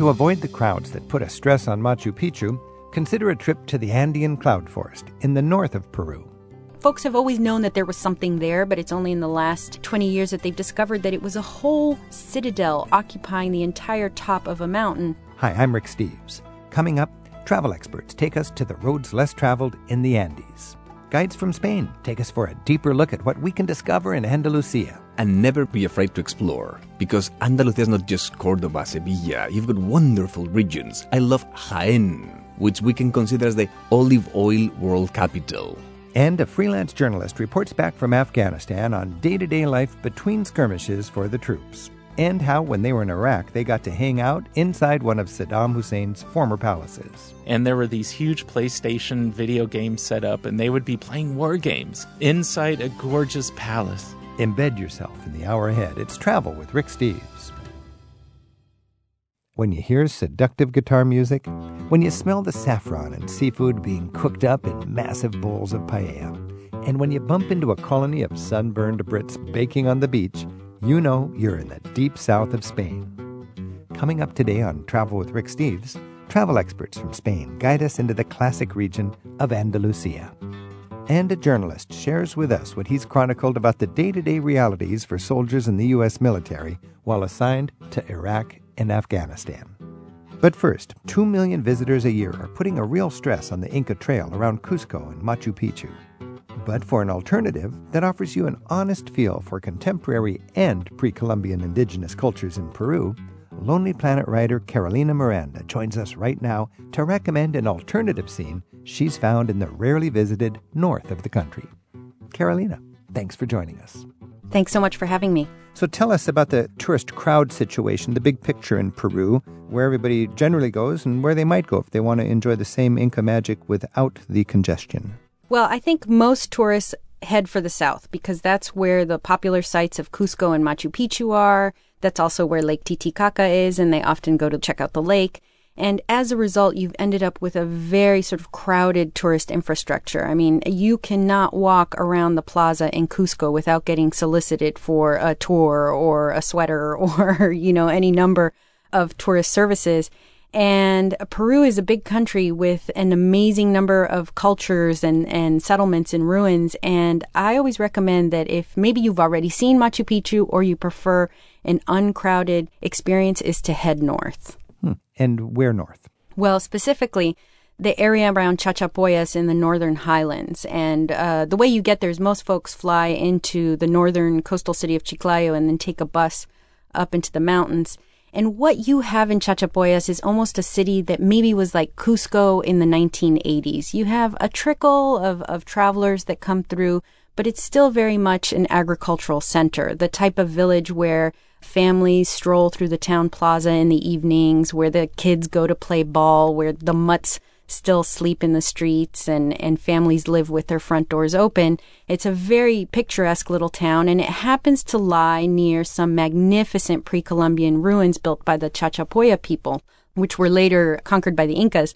To avoid the crowds that put a stress on Machu Picchu, consider a trip to the Andean cloud forest in the north of Peru. Folks have always known that there was something there, but it's only in the last 20 years that they've discovered that it was a whole citadel occupying the entire top of a mountain. Hi, I'm Rick Steves. Coming up, travel experts take us to the roads less traveled in the Andes. Guides from Spain take us for a deeper look at what we can discover in Andalusia. And never be afraid to explore, because Andalusia is not just Cordoba, Sevilla. You've got wonderful regions. I love Jaén, which we can consider as the olive oil world capital. And a freelance journalist reports back from Afghanistan on day to day life between skirmishes for the troops and how, when they were in Iraq, they got to hang out inside one of Saddam Hussein's former palaces. And there were these huge PlayStation video games set up, and they would be playing war games inside a gorgeous palace. Embed yourself in the hour ahead. It's Travel with Rick Steves. When you hear seductive guitar music, when you smell the saffron and seafood being cooked up in massive bowls of paella, and when you bump into a colony of sunburned Brits baking on the beach, you know you're in the deep south of Spain. Coming up today on Travel with Rick Steves, travel experts from Spain guide us into the classic region of Andalusia. And a journalist shares with us what he's chronicled about the day to day realities for soldiers in the U.S. military while assigned to Iraq and Afghanistan. But first, 2 million visitors a year are putting a real stress on the Inca Trail around Cusco and Machu Picchu but for an alternative that offers you an honest feel for contemporary and pre Columbian indigenous cultures in Peru, Lonely Planet writer Carolina Miranda joins us right now to recommend an alternative scene she's found in the rarely visited north of the country. Carolina, thanks for joining us. Thanks so much for having me. So tell us about the tourist crowd situation, the big picture in Peru, where everybody generally goes and where they might go if they want to enjoy the same Inca magic without the congestion. Well, I think most tourists head for the south because that's where the popular sites of Cusco and Machu Picchu are. That's also where Lake Titicaca is, and they often go to check out the lake. And as a result, you've ended up with a very sort of crowded tourist infrastructure. I mean, you cannot walk around the plaza in Cusco without getting solicited for a tour or a sweater or, you know, any number of tourist services. And Peru is a big country with an amazing number of cultures and, and settlements and ruins. And I always recommend that if maybe you've already seen Machu Picchu or you prefer an uncrowded experience, is to head north. Hmm. And where north? Well, specifically, the area around Chachapoyas in the northern highlands. And uh, the way you get there is most folks fly into the northern coastal city of Chiclayo and then take a bus up into the mountains. And what you have in Chachapoyas is almost a city that maybe was like Cusco in the 1980s. You have a trickle of, of travelers that come through, but it's still very much an agricultural center, the type of village where families stroll through the town plaza in the evenings, where the kids go to play ball, where the mutts still sleep in the streets and, and families live with their front doors open. It's a very picturesque little town and it happens to lie near some magnificent pre-Columbian ruins built by the Chachapoya people, which were later conquered by the Incas.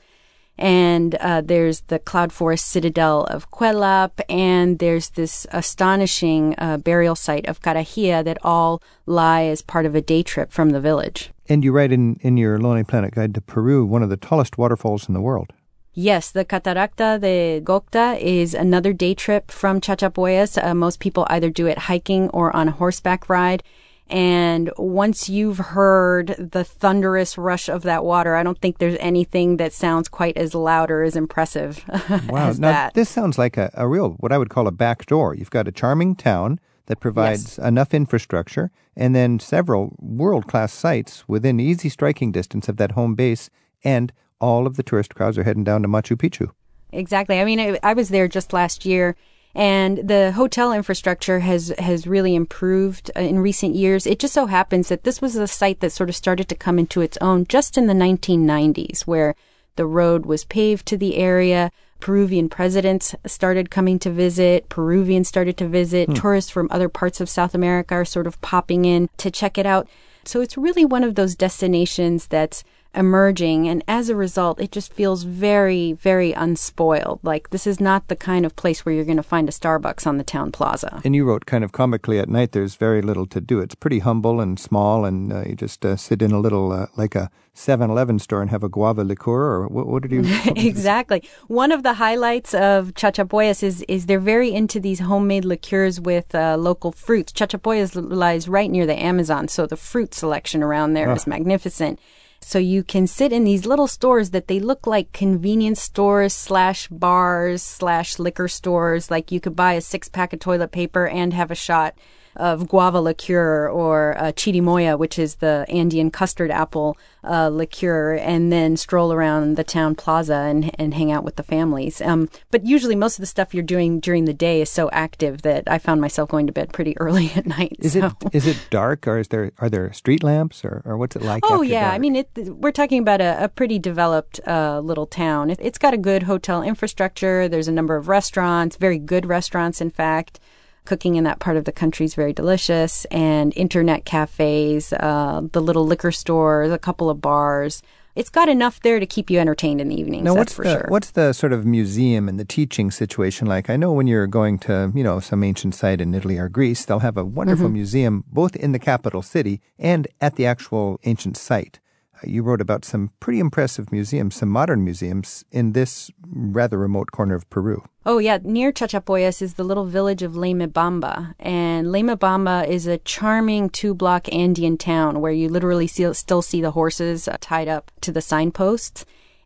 And uh, there's the cloud forest citadel of Kuelap, and there's this astonishing uh, burial site of Karajía that all lie as part of a day trip from the village. And you write in, in your Lonely Planet Guide to Peru, one of the tallest waterfalls in the world. Yes, the Cataracta de Gocta is another day trip from Chachapoyas. Uh, most people either do it hiking or on a horseback ride. And once you've heard the thunderous rush of that water, I don't think there's anything that sounds quite as loud or as impressive wow. as now, that. This sounds like a, a real, what I would call a back door. You've got a charming town that provides yes. enough infrastructure and then several world class sites within easy striking distance of that home base and all of the tourist crowds are heading down to Machu Picchu. Exactly. I mean, I, I was there just last year and the hotel infrastructure has has really improved uh, in recent years. It just so happens that this was a site that sort of started to come into its own just in the 1990s, where the road was paved to the area. Peruvian presidents started coming to visit. Peruvians started to visit. Hmm. Tourists from other parts of South America are sort of popping in to check it out. So it's really one of those destinations that's emerging. And as a result, it just feels very, very unspoiled. Like this is not the kind of place where you're going to find a Starbucks on the town plaza. And you wrote kind of comically at night, there's very little to do. It's pretty humble and small, and uh, you just uh, sit in a little, uh, like a 7 Eleven store and have a guava liqueur, or what, what did you? exactly. One of the highlights of Chachapoyas is, is they're very into these homemade liqueurs with uh, local fruits. Chachapoyas lies right near the Amazon, so the fruit selection around there oh. is magnificent. So you can sit in these little stores that they look like convenience stores slash bars slash liquor stores. Like you could buy a six pack of toilet paper and have a shot of guava liqueur or uh, chirimoya, which is the Andean custard apple uh, liqueur, and then stroll around the town plaza and, and hang out with the families. Um, but usually, most of the stuff you're doing during the day is so active that I found myself going to bed pretty early at night. Is so. it is it dark, or is there are there street lamps, or, or what's it like? Oh yeah, dark? I mean, it, we're talking about a, a pretty developed uh, little town. It, it's got a good hotel infrastructure. There's a number of restaurants, very good restaurants, in fact cooking in that part of the country is very delicious, and internet cafes, uh, the little liquor stores, a couple of bars. It's got enough there to keep you entertained in the evenings. Now, what's the, sure. What's the sort of museum and the teaching situation like? I know when you're going to, you know, some ancient site in Italy or Greece, they'll have a wonderful mm-hmm. museum both in the capital city and at the actual ancient site you wrote about some pretty impressive museums, some modern museums in this rather remote corner of Peru. Oh, yeah. Near Chachapoyas is the little village of Leymebamba. And Leymebamba is a charming two block Andean town where you literally see, still see the horses uh, tied up to the signposts.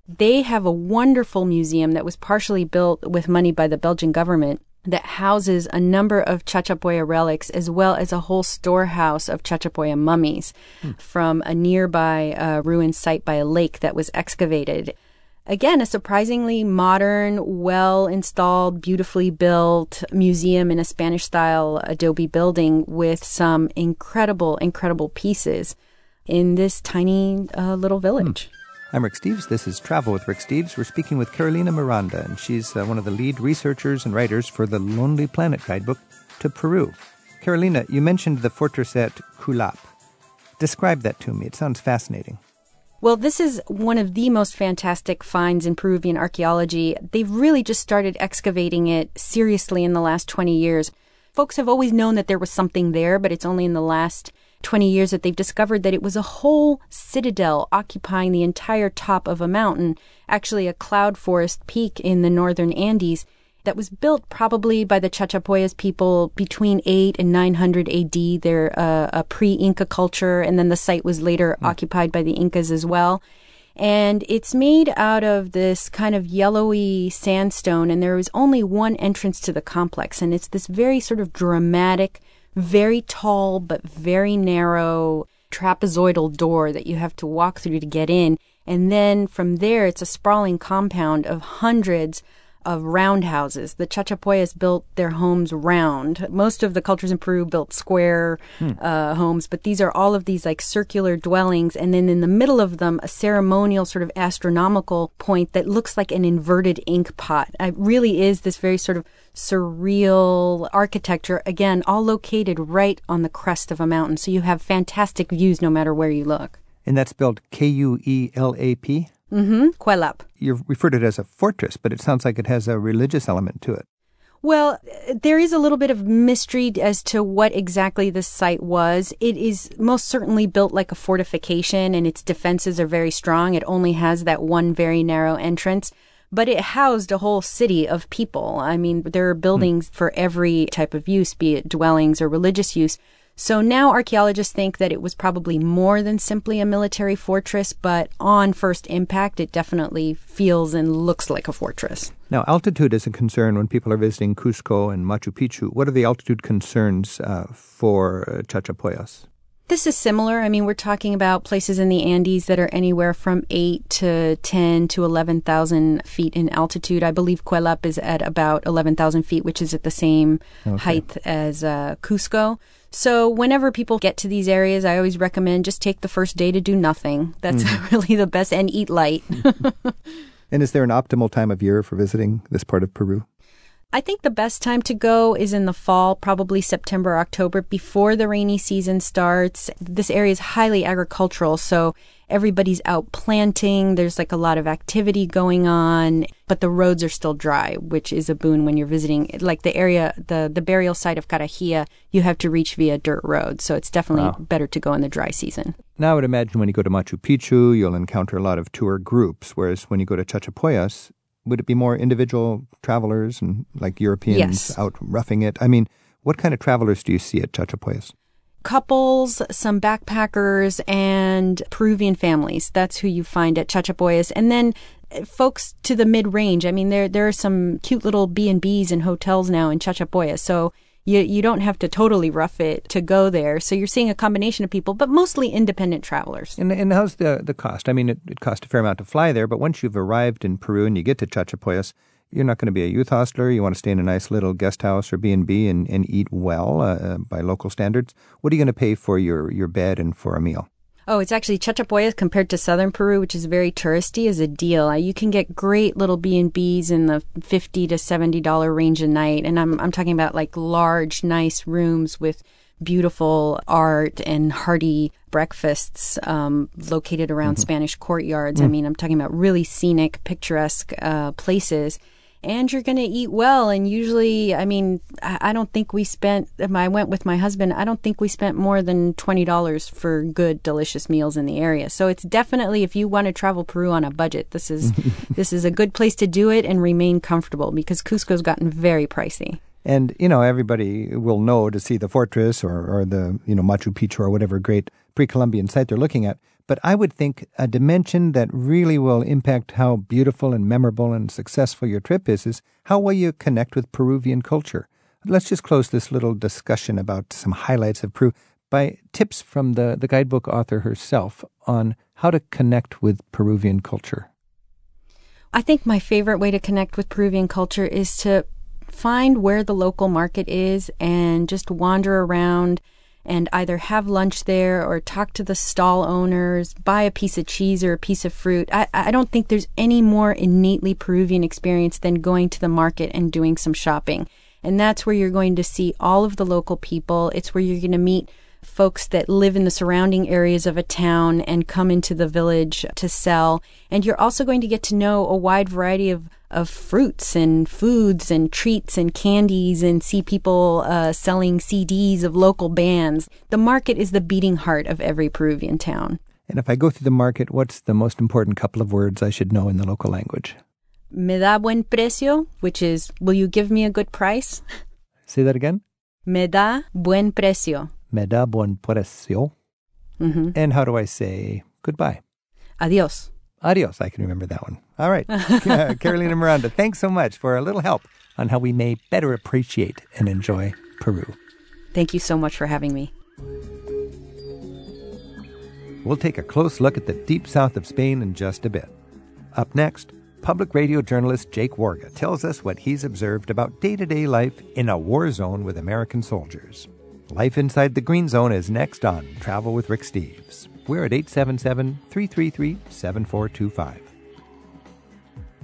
They have a wonderful museum that was partially built with money by the Belgian government that houses a number of Chachapoya relics as well as a whole storehouse of Chachapoya mummies hmm. from a nearby uh, ruined site by a lake that was excavated. Again, a surprisingly modern, well installed, beautifully built museum in a Spanish style adobe building with some incredible, incredible pieces in this tiny uh, little village. Hmm. I'm Rick Steves. This is Travel with Rick Steves. We're speaking with Carolina Miranda, and she's uh, one of the lead researchers and writers for the Lonely Planet guidebook to Peru. Carolina, you mentioned the fortress at Kuelap. Describe that to me. It sounds fascinating. Well, this is one of the most fantastic finds in Peruvian archaeology. They've really just started excavating it seriously in the last 20 years. Folks have always known that there was something there, but it's only in the last 20 years that they've discovered that it was a whole citadel occupying the entire top of a mountain, actually a cloud forest peak in the northern Andes that was built probably by the Chachapoyas people between 8 and 900 AD. They're uh, a pre-Inca culture, and then the site was later mm. occupied by the Incas as well. And it's made out of this kind of yellowy sandstone, and there is only one entrance to the complex, and it's this very sort of dramatic very tall but very narrow trapezoidal door that you have to walk through to get in. And then from there, it's a sprawling compound of hundreds of roundhouses. The Chachapoyas built their homes round. Most of the cultures in Peru built square hmm. uh, homes, but these are all of these like circular dwellings. And then in the middle of them, a ceremonial sort of astronomical point that looks like an inverted ink pot. It really is this very sort of surreal architecture, again, all located right on the crest of a mountain. So you have fantastic views no matter where you look. And that's spelled K U E L A P? Mm-hmm. Kuelap. You've referred to it as a fortress, but it sounds like it has a religious element to it. Well, there is a little bit of mystery as to what exactly this site was. It is most certainly built like a fortification and its defenses are very strong. It only has that one very narrow entrance but it housed a whole city of people. I mean, there are buildings mm. for every type of use, be it dwellings or religious use. So now archaeologists think that it was probably more than simply a military fortress, but on first impact, it definitely feels and looks like a fortress. Now, altitude is a concern when people are visiting Cusco and Machu Picchu. What are the altitude concerns uh, for uh, Chachapoyas? This is similar. I mean, we're talking about places in the Andes that are anywhere from 8 to 10 to 11,000 feet in altitude. I believe Kuelap is at about 11,000 feet, which is at the same okay. height as uh, Cusco. So whenever people get to these areas, I always recommend just take the first day to do nothing. That's mm. really the best, and eat light. and is there an optimal time of year for visiting this part of Peru? I think the best time to go is in the fall, probably September, October, before the rainy season starts. This area is highly agricultural, so everybody's out planting. There's like a lot of activity going on, but the roads are still dry, which is a boon when you're visiting. Like the area, the, the burial site of Karajía, you have to reach via dirt road. So it's definitely wow. better to go in the dry season. Now I would imagine when you go to Machu Picchu, you'll encounter a lot of tour groups, whereas when you go to Chachapoyas, would it be more individual travelers and like Europeans yes. out roughing it? I mean, what kind of travelers do you see at Chachapoyas? Couples, some backpackers, and Peruvian families. That's who you find at Chachapoyas. And then uh, folks to the mid range. I mean, there there are some cute little B and B's and hotels now in Chachapoyas. So you you don't have to totally rough it to go there. So you're seeing a combination of people, but mostly independent travelers. And, and how's the the cost? I mean, it, it costs a fair amount to fly there, but once you've arrived in Peru and you get to Chachapoyas, you're not going to be a youth hostler. You want to stay in a nice little guest house or B and and eat well uh, uh, by local standards. What are you going to pay for your your bed and for a meal? Oh, it's actually Chachapoyas compared to southern Peru, which is very touristy, is a deal. You can get great little B and B's in the fifty to seventy dollar range a night, and I'm I'm talking about like large, nice rooms with beautiful art and hearty breakfasts um, located around mm-hmm. Spanish courtyards. Mm. I mean, I'm talking about really scenic, picturesque uh, places and you're going to eat well. And usually, I mean, I don't think we spent, I went with my husband, I don't think we spent more than $20 for good, delicious meals in the area. So it's definitely, if you want to travel Peru on a budget, this is, this is a good place to do it and remain comfortable because Cusco's gotten very pricey. And, you know, everybody will know to see the fortress or, or the, you know, Machu Picchu or whatever great pre Columbian site they're looking at. But I would think a dimension that really will impact how beautiful and memorable and successful your trip is is how well you connect with Peruvian culture. Let's just close this little discussion about some highlights of Peru by tips from the, the guidebook author herself on how to connect with Peruvian culture. I think my favorite way to connect with Peruvian culture is to find where the local market is and just wander around and either have lunch there or talk to the stall owners, buy a piece of cheese or a piece of fruit. I, I don't think there's any more innately Peruvian experience than going to the market and doing some shopping. And that's where you're going to see all of the local people. It's where you're going to meet folks that live in the surrounding areas of a town and come into the village to sell. And you're also going to get to know a wide variety of of fruits and foods and treats and candies and see people uh, selling CDs of local bands. The market is the beating heart of every Peruvian town. And if I go through the market, what's the most important couple of words I should know in the local language? Me da buen precio, which is, will you give me a good price? Say that again. Me da buen precio. Me da buen precio. Mm-hmm. And how do I say goodbye? Adios. Adios. I can remember that one. All right. Carolina Miranda, thanks so much for a little help on how we may better appreciate and enjoy Peru. Thank you so much for having me. We'll take a close look at the deep south of Spain in just a bit. Up next, public radio journalist Jake Warga tells us what he's observed about day to day life in a war zone with American soldiers. Life Inside the Green Zone is next on Travel with Rick Steves. We're at 877 333 7425.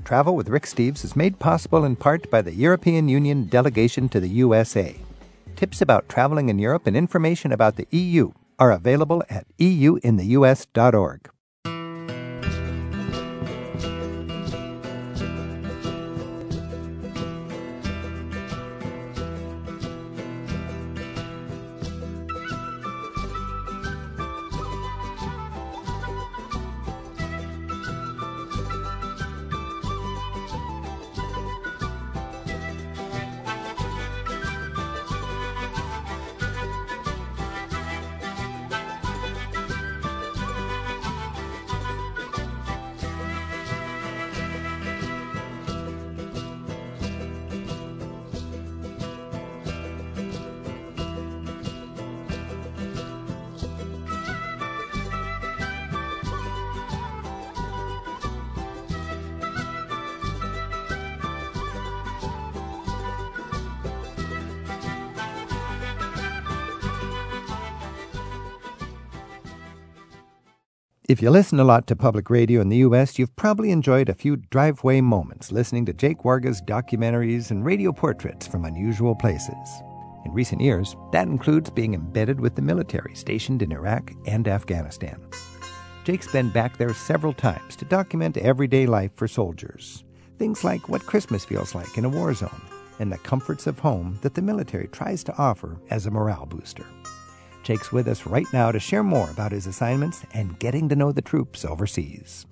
Travel with Rick Steves is made possible in part by the European Union delegation to the USA. Tips about traveling in Europe and information about the EU are available at euintheus.org. you listen a lot to public radio in the U.S., you've probably enjoyed a few driveway moments listening to Jake Warga's documentaries and radio portraits from unusual places. In recent years, that includes being embedded with the military stationed in Iraq and Afghanistan. Jake's been back there several times to document everyday life for soldiers. Things like what Christmas feels like in a war zone and the comforts of home that the military tries to offer as a morale booster. Jake's with us right now to share more about his assignments and getting to know the troops overseas.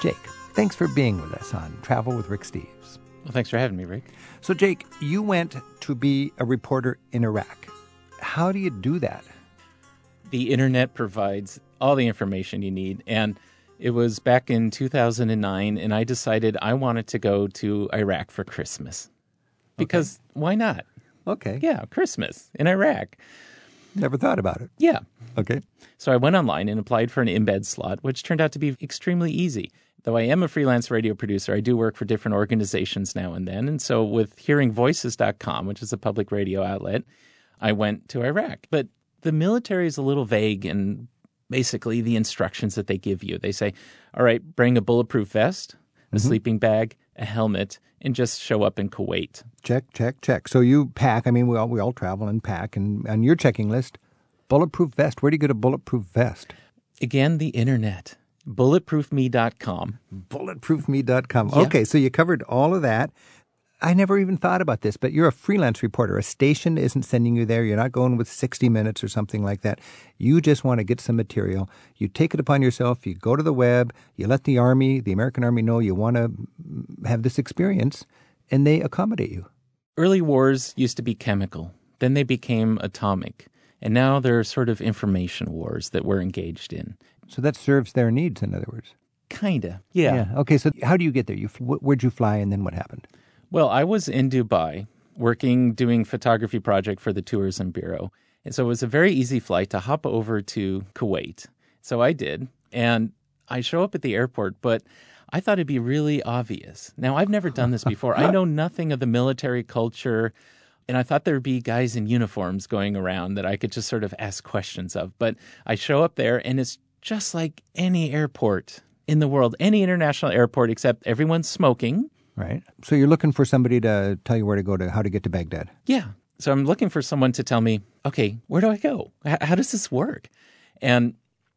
Jake, thanks for being with us on Travel with Rick Steves. Well, thanks for having me, Rick. So, Jake, you went to be a reporter in Iraq. How do you do that? The internet provides all the information you need. And it was back in 2009, and I decided I wanted to go to Iraq for Christmas. Because okay. why not? Okay. Yeah, Christmas in Iraq. Never thought about it. Yeah. Okay. So I went online and applied for an embed slot, which turned out to be extremely easy. Though I am a freelance radio producer, I do work for different organizations now and then. And so with hearingvoices.com, which is a public radio outlet, I went to Iraq. But the military is a little vague in basically the instructions that they give you. They say, all right, bring a bulletproof vest, a mm-hmm. sleeping bag, a helmet, and just show up in Kuwait. Check, check, check. So you pack. I mean, we all we all travel and pack. And on your checking list, bulletproof vest. Where do you get a bulletproof vest? Again, the internet. Bulletproofme.com. Bulletproofme.com. Yeah. Okay, so you covered all of that. I never even thought about this, but you're a freelance reporter. A station isn't sending you there. You're not going with 60 Minutes or something like that. You just want to get some material. You take it upon yourself. You go to the web. You let the Army, the American Army, know you want to have this experience, and they accommodate you. Early wars used to be chemical, then they became atomic. And now there are sort of information wars that we're engaged in. So that serves their needs, in other words. Kinda, yeah. yeah. Okay, so how do you get there? You where'd you fly, and then what happened? Well, I was in Dubai working doing photography project for the tourism bureau. And so it was a very easy flight to hop over to Kuwait. So I did. And I show up at the airport, but I thought it'd be really obvious. Now, I've never done this before. I know nothing of the military culture. And I thought there'd be guys in uniforms going around that I could just sort of ask questions of. But I show up there, and it's just like any airport in the world, any international airport, except everyone's smoking. Right. So you're looking for somebody to tell you where to go to how to get to Baghdad. Yeah. So I'm looking for someone to tell me, okay, where do I go? H- how does this work? And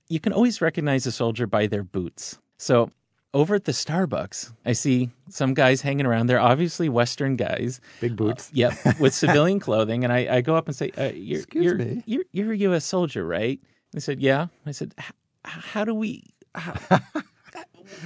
you can always recognize a soldier by their boots. So over at the Starbucks, I see some guys hanging around. They're obviously Western guys. Big boots. Uh, yep, with civilian clothing. And I, I, go up and say, uh, you're, Excuse you're, me. You're, you're a U.S. soldier, right? They said, yeah. I said, how do we... How,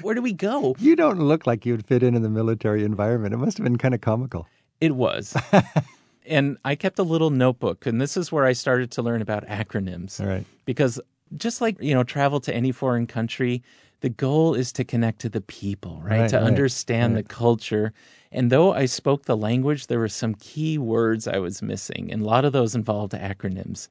where do we go? You don't look like you'd fit in in the military environment. It must have been kind of comical. It was. and I kept a little notebook, and this is where I started to learn about acronyms. All right. Because just like, you know, travel to any foreign country, the goal is to connect to the people, right? right to right, understand right. the culture. And though I spoke the language, there were some key words I was missing, and a lot of those involved acronyms.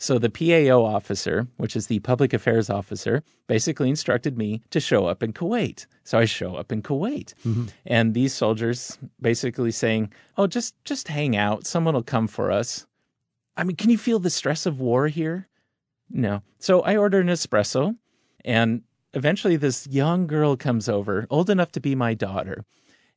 So the PAO officer, which is the public affairs officer, basically instructed me to show up in Kuwait. So I show up in Kuwait. Mm-hmm. And these soldiers basically saying, "Oh, just just hang out. Someone will come for us." I mean, can you feel the stress of war here? No. So I order an espresso and eventually this young girl comes over, old enough to be my daughter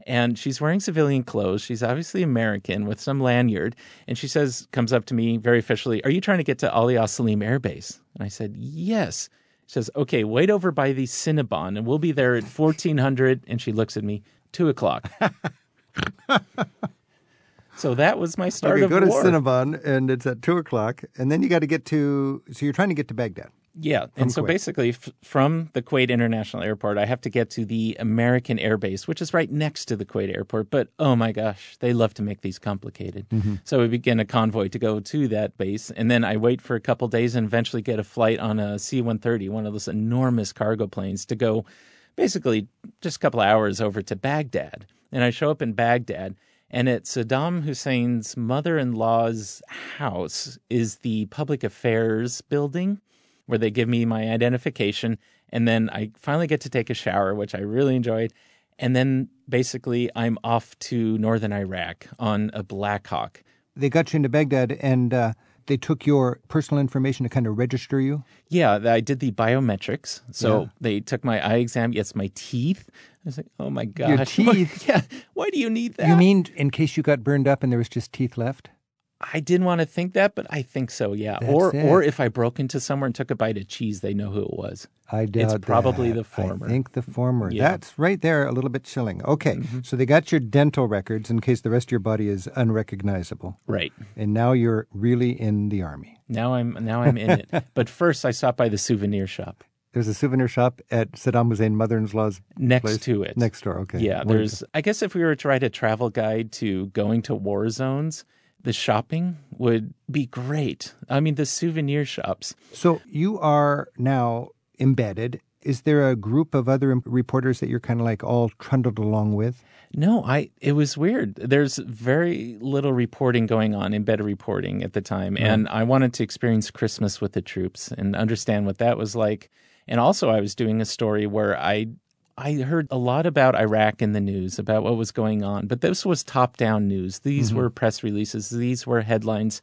and she's wearing civilian clothes. She's obviously American with some lanyard, and she says, comes up to me very officially, "Are you trying to get to Ali Al Air Base?" And I said, "Yes." She says, "Okay, wait over by the Cinnabon, and we'll be there at fourteen hundred. And she looks at me, two o'clock. so that was my start okay, of go to. Cinnabon, and it's at two o'clock, and then you got to get to. So you're trying to get to Baghdad. Yeah, and so Kuwait. basically, f- from the Kuwait International Airport, I have to get to the American Air Base, which is right next to the Kuwait Airport. But oh my gosh, they love to make these complicated. Mm-hmm. So we begin a convoy to go to that base, and then I wait for a couple days and eventually get a flight on a C-130, one of those enormous cargo planes, to go basically just a couple hours over to Baghdad. And I show up in Baghdad. And at Saddam Hussein's mother in law's house is the public affairs building where they give me my identification. And then I finally get to take a shower, which I really enjoyed. And then basically, I'm off to northern Iraq on a Blackhawk. They got you into Baghdad, and uh, they took your personal information to kind of register you? Yeah, I did the biometrics. So Yeah. they took my eye exam. Yes, my teeth. I was like, oh my God. Your gosh. teeth? yeah. Why do you need that? You mean in case you got burned up and there was just teeth left? I didn't want to think that, but I think so. Yeah. That's or it. or if I broke into somewhere and took a bite of cheese, they know who it was. I doubt It's probably that. the former. I think the former. Yeah. That's right there, a little bit chilling. Okay, Mm-hmm. so they got your dental records in case the rest of your body is unrecognizable, Right. and now you're really in the army. Now I'm now I'm in it. But first, I stopped by the souvenir shop There's a souvenir shop at Saddam Hussein mother-in-law's next place? to it. Next door. Okay. Yeah, there's. I guess if we were to write a travel guide to going to war zones, the shopping would be great. I mean, the souvenir shops. So you are now embedded. Is there a group of other reporters that you're kind of like all trundled along with? No, I. It was weird. There's very little reporting going on, embedded reporting at the time, mm-hmm. and I wanted to experience Christmas with the troops and understand what that was like. And also, I was doing a story where I. I heard a lot about Iraq in the news, about what was going on, but this was top down news. These mm-hmm. were press releases, these were headlines.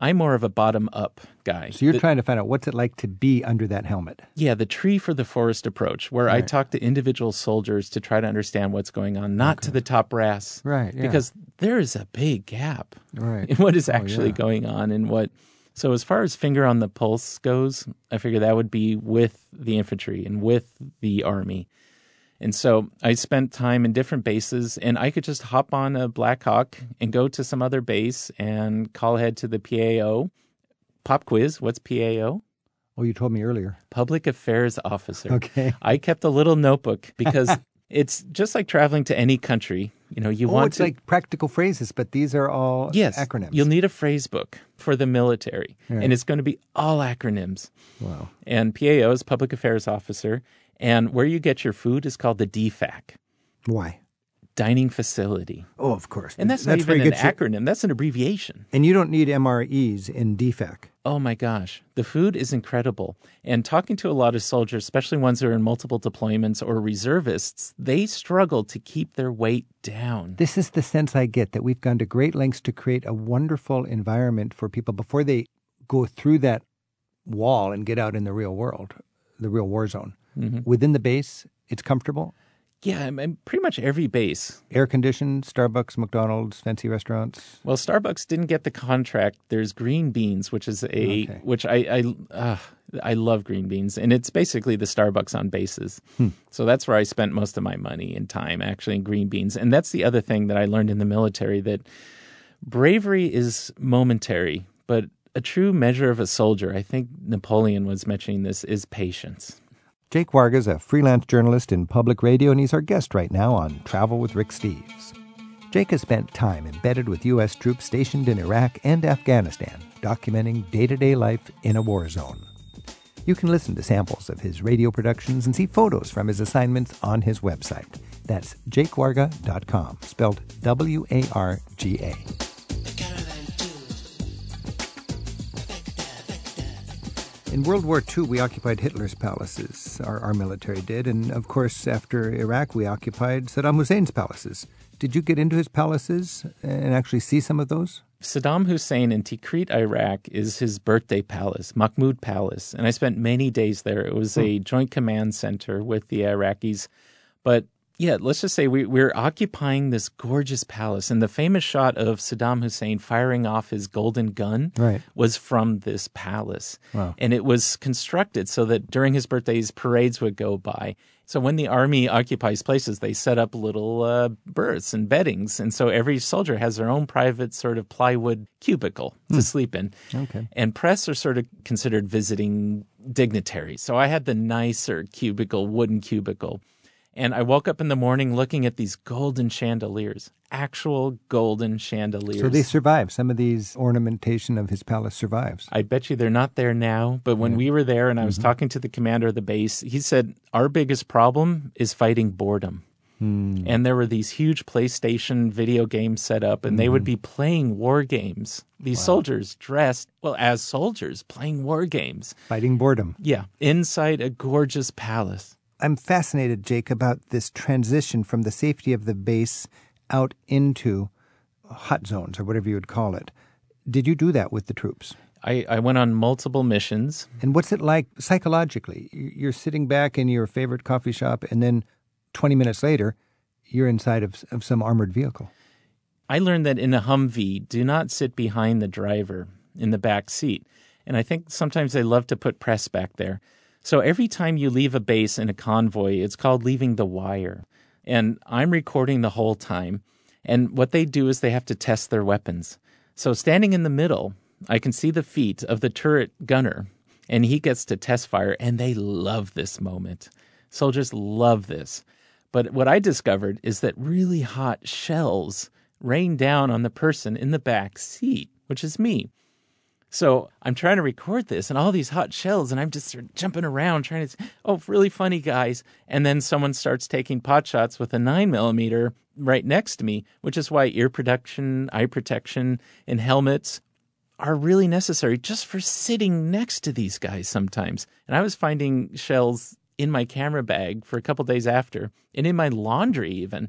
I'm more of a bottom up guy. So you're The- trying to find out what's it like to be under that helmet. yeah, the tree for the forest approach, where I talk to individual soldiers to try to understand what's going on, not to the top brass. Right, yeah. Because there is a big gap Right. in what is oh, actually yeah. going on and what. So, as far as finger on the pulse goes, I figure that would be with the infantry and with the army. And so I spent time in different bases, and I could just hop on a Blackhawk and go to some other base and call ahead to the PAO. Pop quiz What's PAO? Oh, you told me earlier. Public Affairs Officer. Okay. I kept a little notebook because it's just like traveling to any country. You know, you Oh, want it's to. like practical phrases, but these are all yes, acronyms. You'll need a phrase book for the military, and it's going to be all acronyms. wow. And PAO is Public Affairs Officer, and where you get your food is called the DFAC, Why? Dining Facility. Oh, of course. And that's, where not even an get your- acronym, that's an abbreviation. And you don't need MREs in DFAC. Oh my gosh, the food is incredible. And talking to a lot of soldiers, especially ones who are in multiple deployments or reservists, they struggle to keep their weight down. This is the sense I get that we've gone to great lengths to create a wonderful environment for people before they go through that wall and get out in the real world, the real war zone. Mm-hmm. Within the base, it's comfortable. Yeah, I mean, pretty much every base. Air conditioned, Starbucks, McDonald's, fancy restaurants. Well, Starbucks didn't get the contract. There's Green Beans, which is a Okay. which I I uh, I love Green Beans, and it's basically the Starbucks on bases. Hmm. So that's where I spent most of my money and time actually in Green Beans, and that's the other thing that I learned in the military that bravery is momentary, but a true measure of a soldier. I think Napoleon was mentioning this is patience. Jake Warga's a freelance journalist in public radio, and he's our guest right now on Travel with Rick Steves. Jake has spent time embedded with U.S. troops stationed in Iraq and Afghanistan, documenting day to day life in a war zone. You can listen to samples of his radio productions and see photos from his assignments on his website. That's jakewarga.com, spelled W A R G A. In World War II, we occupied Hitler's palaces, our, our military did, and of course, after Iraq, we occupied Saddam Hussein's palaces. Did you get into his palaces and actually see some of those? Saddam Hussein in Tikrit, Iraq, is his birthday palace, Mahmoud Palace. And I spent many days there. It was hmm. a joint command center with the Iraqis. But yeah, let's just say we, we're occupying this gorgeous palace. And the famous shot of Saddam Hussein firing off his golden gun Right. was from this palace. Wow. And it was constructed so that during his birthdays, parades would go by. So when the army occupies places, they set up little uh, berths and beddings. And so every soldier has their own private sort of plywood cubicle to sleep in. Okay. And press are sort of considered visiting dignitaries. So I had the nicer cubicle, wooden cubicle. And I woke up in the morning looking at these golden chandeliers, actual golden chandeliers. So they survive. Some of these ornamentation of his palace survives. I bet you they're not there now. But when we were there and I was mm-hmm. talking to the commander of the base, he said, Our biggest problem is fighting boredom. Hmm. And there were these huge PlayStation video games set up, and they would mm-hmm. be playing war games. These soldiers dressed, well, as soldiers playing war games. Fighting boredom. Yeah, inside a gorgeous palace. I'm fascinated, Jake, about this transition from the safety of the base out into hot zones or whatever you would call it. Did you do that with the troops? I, I went on multiple missions. And what's it like psychologically? You're sitting back in your favorite coffee shop, and then 20 minutes later, you're inside of, of some armored vehicle. I learned that in a Humvee, do not sit behind the driver in the back seat. And I think sometimes they love to put press back there. So every time you leave a base in a convoy, it's called leaving the wire. And I'm recording the whole time. And what they do is they have to test their weapons. So standing in the middle, I can see the feet of the turret gunner, and he gets to test fire, and they love this moment. Soldiers love this. But what I discovered is that really hot shells rain down on the person in the back seat, which is me. So I'm trying to record this and all these hot shells, and I'm just sort of jumping around trying to, oh, really funny guys. And then someone starts taking pot shots with a nine millimeter right next to me, which is why ear protection, eye protection, and helmets are really necessary just for sitting next to these guys sometimes. And I was finding shells in my camera bag for a couple days after, and in my laundry even.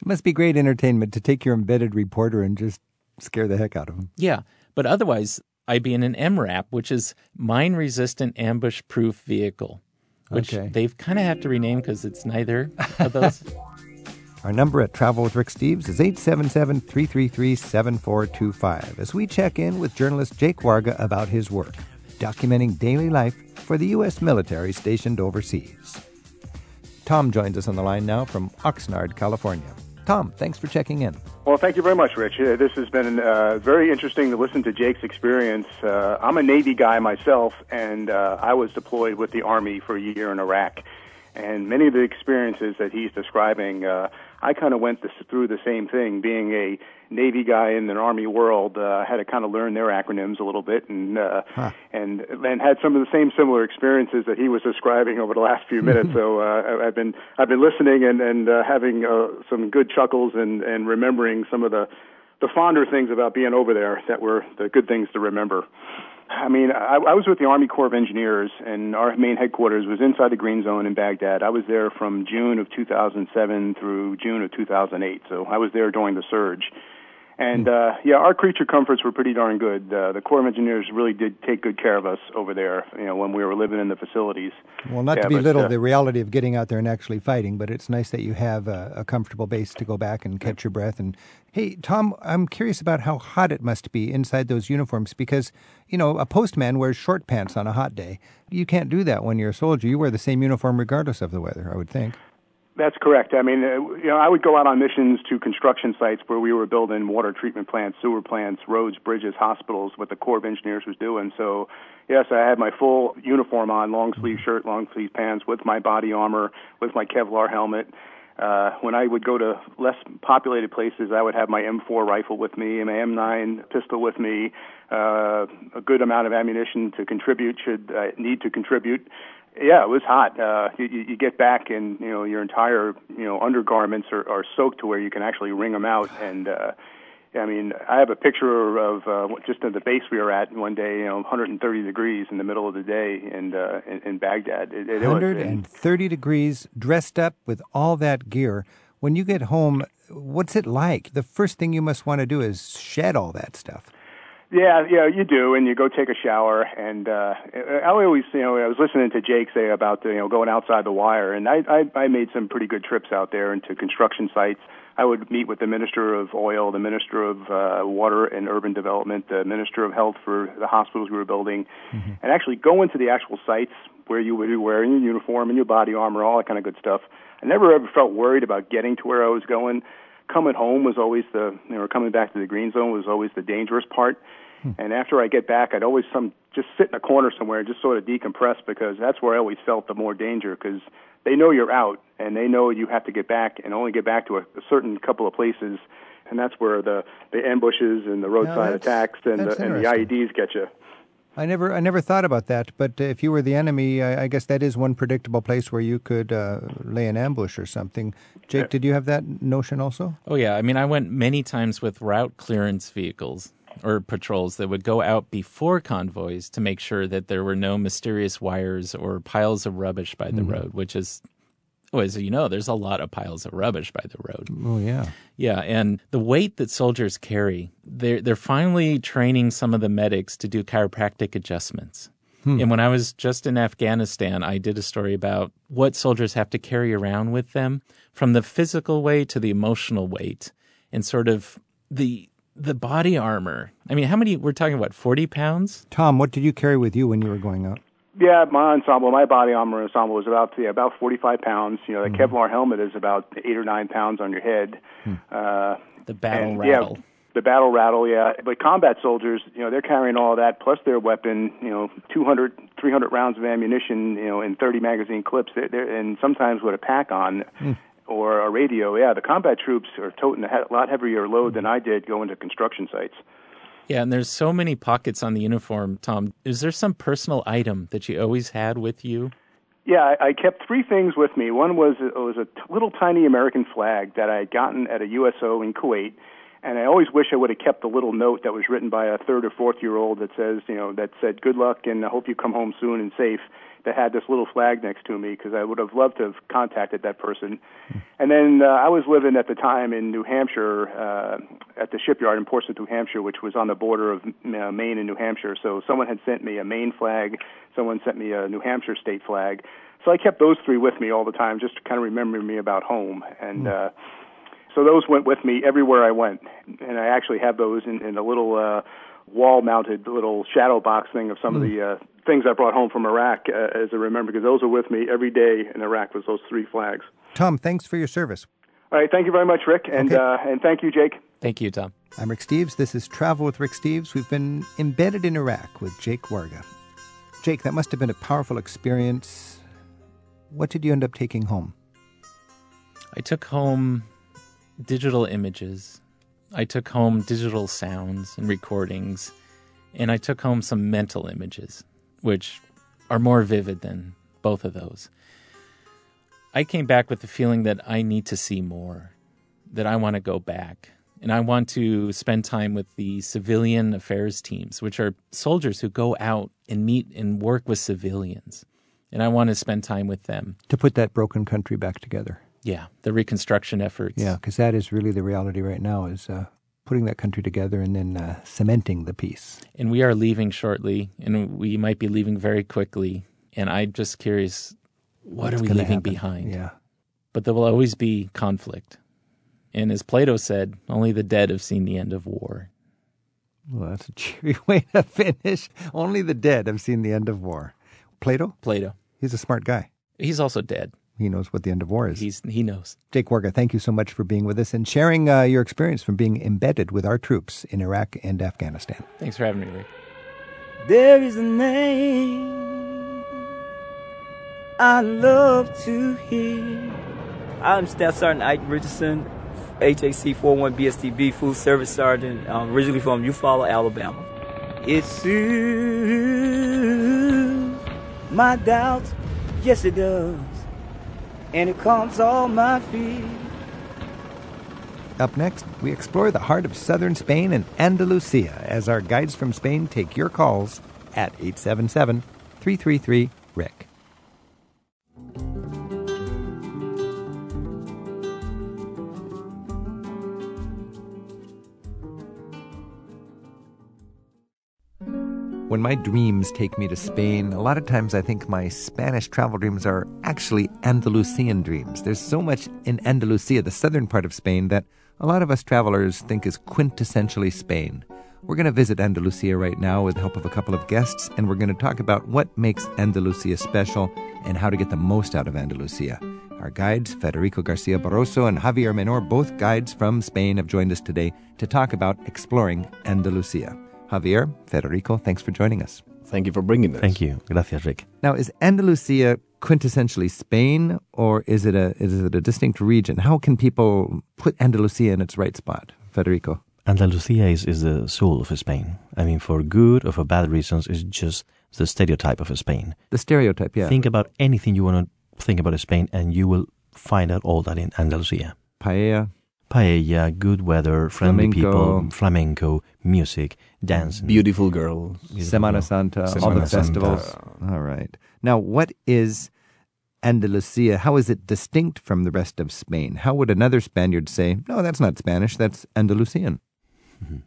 It must be great entertainment to take your embedded reporter and just scare the heck out of him. Yeah, but otherwise, I'd be in an MRAP, which is mine resistant ambush proof vehicle, which Okay. they've kind of have to rename because it's neither of those. Our number at Travel with Rick Steves is 877 333 7425 as we check in with journalist Jake Warga about his work, documenting daily life for the U.S. military stationed overseas. Tom joins us on the line now from Oxnard, California. Tom, thanks for checking in. Well, thank you very much, Rich. Uh, this has been uh, very interesting to listen to Jake's experience. Uh, I'm a Navy guy myself, and uh, I was deployed with the Army for a year in Iraq. And many of the experiences that he's describing, uh, I kind of went this, through the same thing. Being a Navy guy in an Army world, uh, I had to kind of learn their acronyms a little bit, and uh, and and had some of the same similar experiences that he was describing over the last few minutes. so uh, I've been I've been listening and and uh, having uh, some good chuckles and and remembering some of the the fonder things about being over there that were the good things to remember. I mean, I, I was with the Army Corps of Engineers, and our main headquarters was inside the Green Zone in Baghdad. I was there from June of 2007 through June of 2008, so I was there during the surge. And uh, yeah, our creature comforts were pretty darn good. Uh, the Corps of Engineers really did take good care of us over there. You know, when we were living in the facilities. Well, not Yeah, to belittle uh, the reality of getting out there and actually fighting, but it's nice that you have a, a comfortable base to go back and catch your breath. And hey, Tom, I'm curious about how hot it must be inside those uniforms because, you know, a postman wears short pants on a hot day. You can't do that when you're a soldier. You wear the same uniform regardless of the weather, I would think. That's correct. I mean, uh, you know, I would go out on missions to construction sites where we were building water treatment plants, sewer plants, roads, bridges, hospitals, what the Corps of Engineers was doing. So, yes, I had my full uniform on, long sleeve shirt, long sleeve pants, with my body armor, with my Kevlar helmet. Uh, when I would go to less populated places, I would have my M4 rifle with me and my M9 pistol with me, uh, a good amount of ammunition to contribute should I need to contribute. Yeah, it was hot. Uh, you, you get back and you know your entire you know undergarments are, are soaked to where you can actually wring them out. And uh, I mean, I have a picture of uh, just at the base we were at one day, you know, 130 degrees in the middle of the day in uh, in, in Baghdad. It, it, it was, 130 degrees, dressed up with all that gear. When you get home, what's it like? The first thing you must want to do is shed all that stuff. Yeah, yeah, you do, and you go take a shower. And uh, I always, you know, I was listening to Jake say about you know going outside the wire, and I, I I made some pretty good trips out there into construction sites. I would meet with the Minister of Oil, the Minister of uh, Water and Urban Development, the Minister of Health for the hospitals we were building, and actually go into the actual sites where you would be wearing your uniform and your body armor, all that kind of good stuff. I never ever felt worried about getting to where I was going. Coming home was always the, you know, coming back to the green zone was always the dangerous part. Hmm. And after I get back, I'd always some just sit in a corner somewhere and just sort of decompress because that's where I always felt the more danger because they know you're out and they know you have to get back and only get back to a, a certain couple of places, and that's where the the ambushes and the roadside that's- attacks and the, and the. IEDs get you. I never, I never thought about that. But uh, if you were the enemy, I, I guess that is one predictable place where you could uh, lay an ambush or something. Jake, did you have that notion also? Oh yeah, I mean, I went many times with route clearance vehicles or patrols that would go out before convoys to make sure that there were no mysterious wires or piles of rubbish by the road, which is well, as you know, there's a lot of piles of rubbish by the road. Oh, yeah. Yeah, and the weight that soldiers carry, they're they're finally training some of the medics to do chiropractic adjustments. Hmm. And when I was just in Afghanistan, I did a story about what soldiers have to carry around with them from the physical weight to the emotional weight and sort of the the body armor. I mean, how many we're talking about 40 pounds? Tom, what did you carry with you when you were going out? Yeah, my ensemble, my body armor ensemble was about yeah, about 45 pounds. You know, the hmm. Kevlar helmet is about eight or nine pounds on your head. Hmm. Uh, The battle and, rattle. Yeah, the battle rattle, yeah. But combat soldiers, you know, they're carrying all that plus their weapon, you know, 200, 300 rounds of ammunition, you know, in 30 magazine clips, they're, they're, and sometimes with a pack on hmm. or a radio. Yeah, the combat troops are toting a lot heavier load than I did going to construction sites. Yeah, and there's so many pockets on the uniform, Tom. Is there some personal item that you always had with you? Yeah, I, kept three things with me. One was it was a t- little tiny American flag that I had gotten at a USO in Kuwait, and I always wish I would have kept the little note that was written by a third or fourth year old that says, you know, that said "Good luck and I hope you come home soon and safe." That had this little flag next to me because I would have loved to have contacted that person. And then uh, I was living at the time in New Hampshire uh, at the shipyard in Portsmouth, New Hampshire, which was on the border of uh, Maine and New Hampshire. So someone had sent me a Maine flag, someone sent me a New Hampshire state flag. So I kept those three with me all the time, just to kind of remember me about home. And uh, so those went with me everywhere I went. And I actually have those in, in a little uh, wall-mounted little shadow box thing of some of the uh, things I brought home from Iraq, uh, as I remember, because those are with me every day in Iraq. Was those three flags. Tom, thanks for your service. All right, thank you very much, Rick, and Okay. uh, and thank you, Jake. Thank you, Tom. I'm Rick Steves. This is Travel with Rick Steves. We've been embedded in Iraq with Jake Warga. Jake, that must have been a powerful experience. What did you end up taking home? I took home digital images. I took home digital sounds and recordings. And I took home some mental images, which are more vivid than both of those. I came back with the feeling that I need to see more, that I want to go back. And I want to spend time with the civilian affairs teams, which are soldiers who go out and meet and work with civilians. And I want to spend time with them. To put that broken country back together. Yeah, the reconstruction efforts. Yeah, because that is really the reality right now is uh, putting that country together and then uh, cementing the peace. and we are leaving shortly, and we might be leaving very quickly. And I'm just curious, what What's are we leaving happen? behind? Yeah. But there will always be conflict. And as Plato said, only the dead have seen the end of war. Well, that's a cheery way to finish. Only the dead have seen the end of war. Plato, Plato. he's a smart guy. He's also dead. He knows what the end of war is. He's he knows. Jake Warga, thank you so much for being with us and sharing uh, your experience from being embedded with our troops in Iraq and Afghanistan. Thanks for having me, Rick. There is a name I love to hear. I'm Staff Sergeant Ike Richardson, HAC 41 BSTB Food Service Sergeant, um, originally from Eufaula, Alabama. It soothes my doubts, yes it does, and it calms all my fears. Up next, we explore the heart of southern Spain and Andalusia as our guides from Spain take your calls at 877 333 Rick. When my dreams take me to Spain, a lot of times I think my Spanish travel dreams are actually Andalusian dreams. There's so much in Andalusia, the southern part of Spain, that a lot of us travelers think is quintessentially Spain. We're going to visit Andalusia right now with the help of a couple of guests, and we're going to talk about what makes Andalusia special and how to get the most out of Andalusia. Our guides, Federico Garcia Barroso and Javier Menor, both guides from Spain, have joined us today to talk about exploring Andalusia. Javier, Federico, thanks for joining us. Thank you for bringing this. Thank you. Gracias, Rick. Now, is Andalusia quintessentially Spain, or is it a is it a distinct region? How can people put Andalusia in its right spot, Federico? Andalusia is, is the soul of Spain. I mean, for good or for bad reasons, it's just the stereotype of Spain. The stereotype, yeah. Think about anything you want to think about Spain, and you will find out all that in Andalusia. Paella, Paella, good weather, friendly Flamenco. people, flamenco, music, dancing. Beautiful girls. Beautiful Semana girl. Santa, all Semana the Santa. festivals. All right. Now, what is Andalusia, how is it distinct from the rest of Spain? How would another Spaniard say, no, that's not Spanish, that's Andalusian?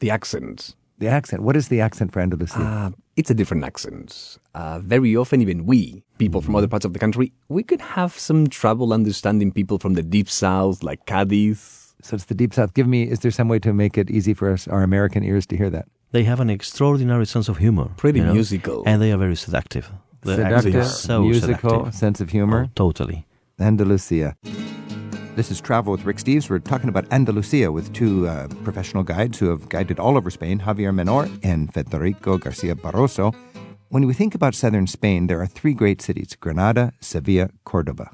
The accents. The accent. What is the accent for Andalusia? Uh, it's a different accent. Uh, very often, even we, people from other parts of the country, we could have some trouble understanding people from the deep south, like Cadiz. So it's the deep south. Give me, is there some way to make it easy for us, our American ears, to hear that? They have an extraordinary sense of humor. Pretty you know, musical. And they are very seductive. The Seductive, so musical, seductive. sense of humor. Oh, totally. Andalusia. This is Travel with Rick Steves. We're talking about Andalusia with two uh, professional guides who have guided all over Spain, Javier Menor and Federico Garcia Barroso. When we think about southern Spain, there are three great cities Granada, Sevilla, Cordoba.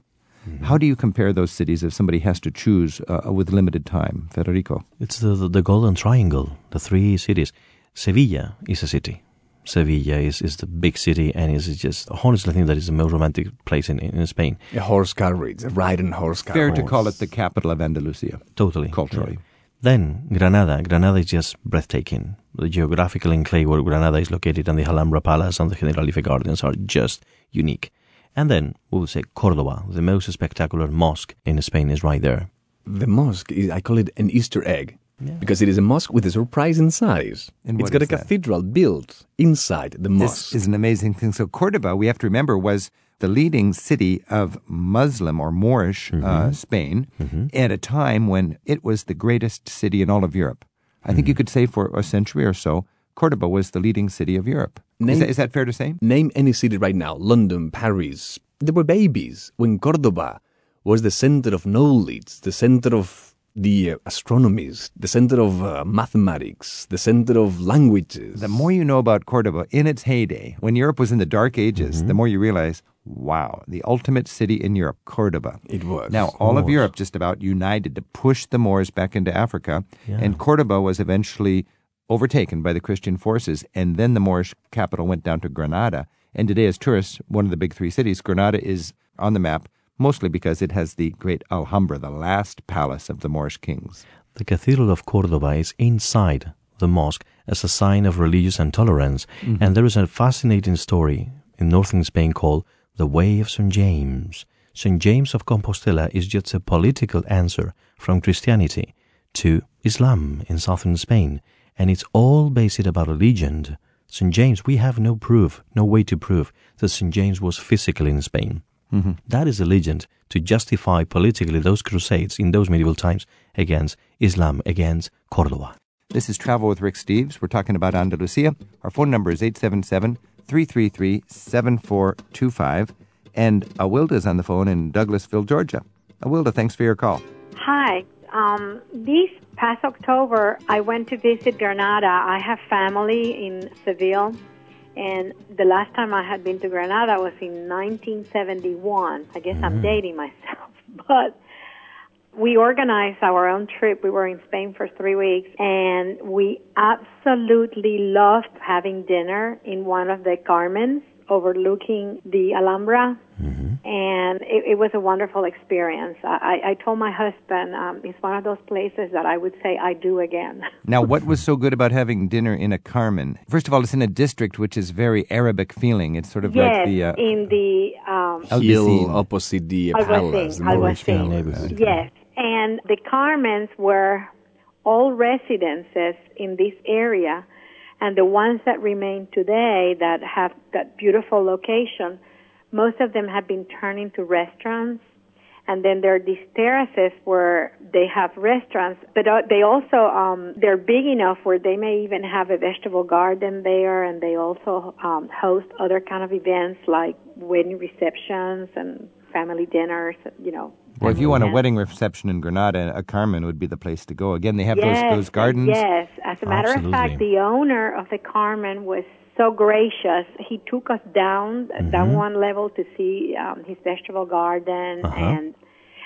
How do you compare those cities if somebody has to choose uh, with limited time? Federico. It's the, the, the golden triangle, the three cities. Sevilla is a city. Sevilla is, is the big city and is just, honestly, I think that is the most romantic place in, in Spain. A horse carriage, a riding horse carriage. Fair to call it the capital of Andalusia. Totally. Culturally. Yeah. Then Granada. Granada is just breathtaking. The geographical enclave where Granada is located and the Alhambra Palace and the Generalife Gardens are just unique. And then we will say Cordoba, the most spectacular mosque in Spain is right there. The mosque, is, I call it an Easter egg. Yeah. Because it is a mosque with a surprising size. And it's what got a that? cathedral built inside the mosque. This is an amazing thing. So Cordoba, we have to remember, was the leading city of Muslim or Moorish uh, mm-hmm. Spain mm-hmm. at a time when it was the greatest city in all of Europe. I think you mm-hmm. could say for a century or so, Cordoba was the leading city of Europe. Is that, is that fair to say? Name any city right now London, Paris. They were babies when Cordoba was the center of knowledge, the center of the uh, astronomies, the center of uh, mathematics, the center of languages. The more you know about Cordoba in its heyday, when Europe was in the dark ages, the more you realize, wow, the ultimate city in Europe, Cordoba. It was. Now, all of. Europe just about united to push the Moors back into Africa, and Cordoba was eventually overtaken by the Christian forces, and then the Moorish capital went down to Granada. And today, as tourists, one of the big three cities, Granada is on the map, mostly because it has the great Alhambra, the last palace of the Moorish kings. The Cathedral of Cordoba is inside the mosque as a sign of religious intolerance, mm-hmm. and there is a fascinating story in northern Spain called the Way of St. James. St. James of Compostela is just a political answer from Christianity to Islam in southern Spain, and it's all based about a legend. St. James, we have no proof, no way to prove that St. James was physically in Spain. Mm-hmm. That is a legend to justify politically those crusades in those medieval times against Islam, against Cordoba. This is Travel with Rick Steves. We're talking about Andalusia. Our phone number is 877 333 7425. And Awilda is on the phone in Douglasville, Georgia. Awilda, thanks for your call. Hi. Um, this past October, I went to visit Granada. I have family in Seville, and the last time I had been to Granada was in 1971. I guess I'm dating myself, but we organized our own trip. We were in Spain for three weeks, and we absolutely loved having dinner in one of the Carmens overlooking the Alhambra and it, it was a wonderful experience. I, I I told my husband um, it's one of those places that I would say I do again. Now, what was so good about having dinner in a Carmen? First of all, it's in a district which is very Arabic feeling. It's sort of yes, like the. Uh, in the um, Hill opposite the Albayzin, palace, the Moorish Albayzin. palace. yes, and the Carmens were all residences in this area, and the ones that remain today that have that beautiful location, most of them have been turned into restaurants. And then there are these terraces where they have restaurants, but uh, they also um, they're big enough where they may even have a vegetable garden there, and they also um, host other kind of events like wedding receptions and family dinners. You know. Well, if you want a wedding reception in Granada, a Carmen would be the place to go. Again, they have yes, those, those gardens. Yes, as a matter of fact, the owner of the Carmen was so gracious. He took us down Mm-hmm. down one level to see um, his vegetable garden, Uh-huh. and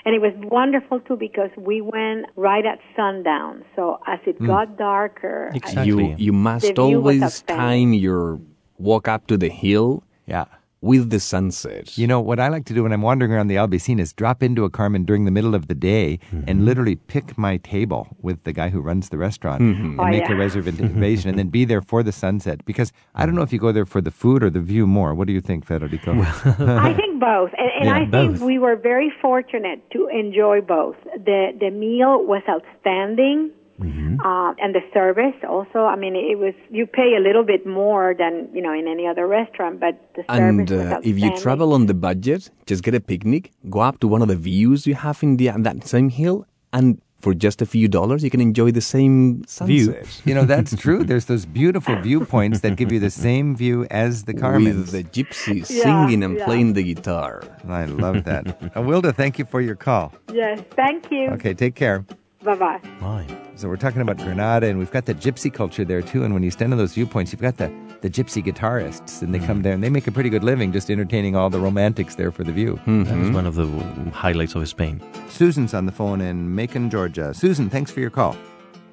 and it was wonderful too because we went right at sundown. So as Mm. it got darker, Exactly. You you must The view was always time your walk up to the hill Yeah. With the sunset. You know, what I like to do when I'm wandering around the Albaycin is drop into a Carmen during the middle of the day and mm-hmm. literally pick my table with the guy who runs the restaurant mm-hmm. and Oh, make yeah. a reservation and then be there for the sunset. Because I don't know if you go there for the food or the view more. What do you think, Federico? I think both, and, and Yeah, I think we were very fortunate to enjoy both. the The meal was outstanding, Mm-hmm. uh, and the service also. I mean, it was you pay a little bit more than you know in any other restaurant, but the service And was uh, if you travel on the budget, just get a picnic, go up to one of the views you have in the, that same hill, and for just a few dollars, you can enjoy the same View. you know, that's true. There's those beautiful viewpoints that give you the same view as the Carmen's. With the gypsies Yeah, singing and yeah. playing the guitar. I love that. uh, Wilda, thank you for your call. yes, thank you. Okay, take care. Bye bye. Why? So we're talking about Granada, and we've got the gypsy culture there too. And when you stand on those viewpoints, you've got the, the gypsy guitarists, and they come hmm. there and they make a pretty good living just entertaining all the romantics there for the view. Hmm. That is hmm. one of the highlights of Spain. Susan's on the phone in Macon, Georgia. Susan, thanks for your call.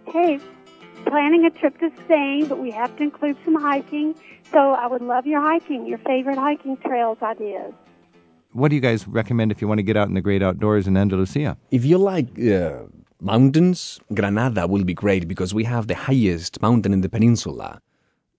Hey, planning a trip to Spain, but we have to include some hiking. So I would love your hiking, your favorite hiking trails ideas. What do you guys recommend if you want to get out in the great outdoors in Andalusia? If you like uh, mountains, Granada will be great because we have the highest mountain in the peninsula,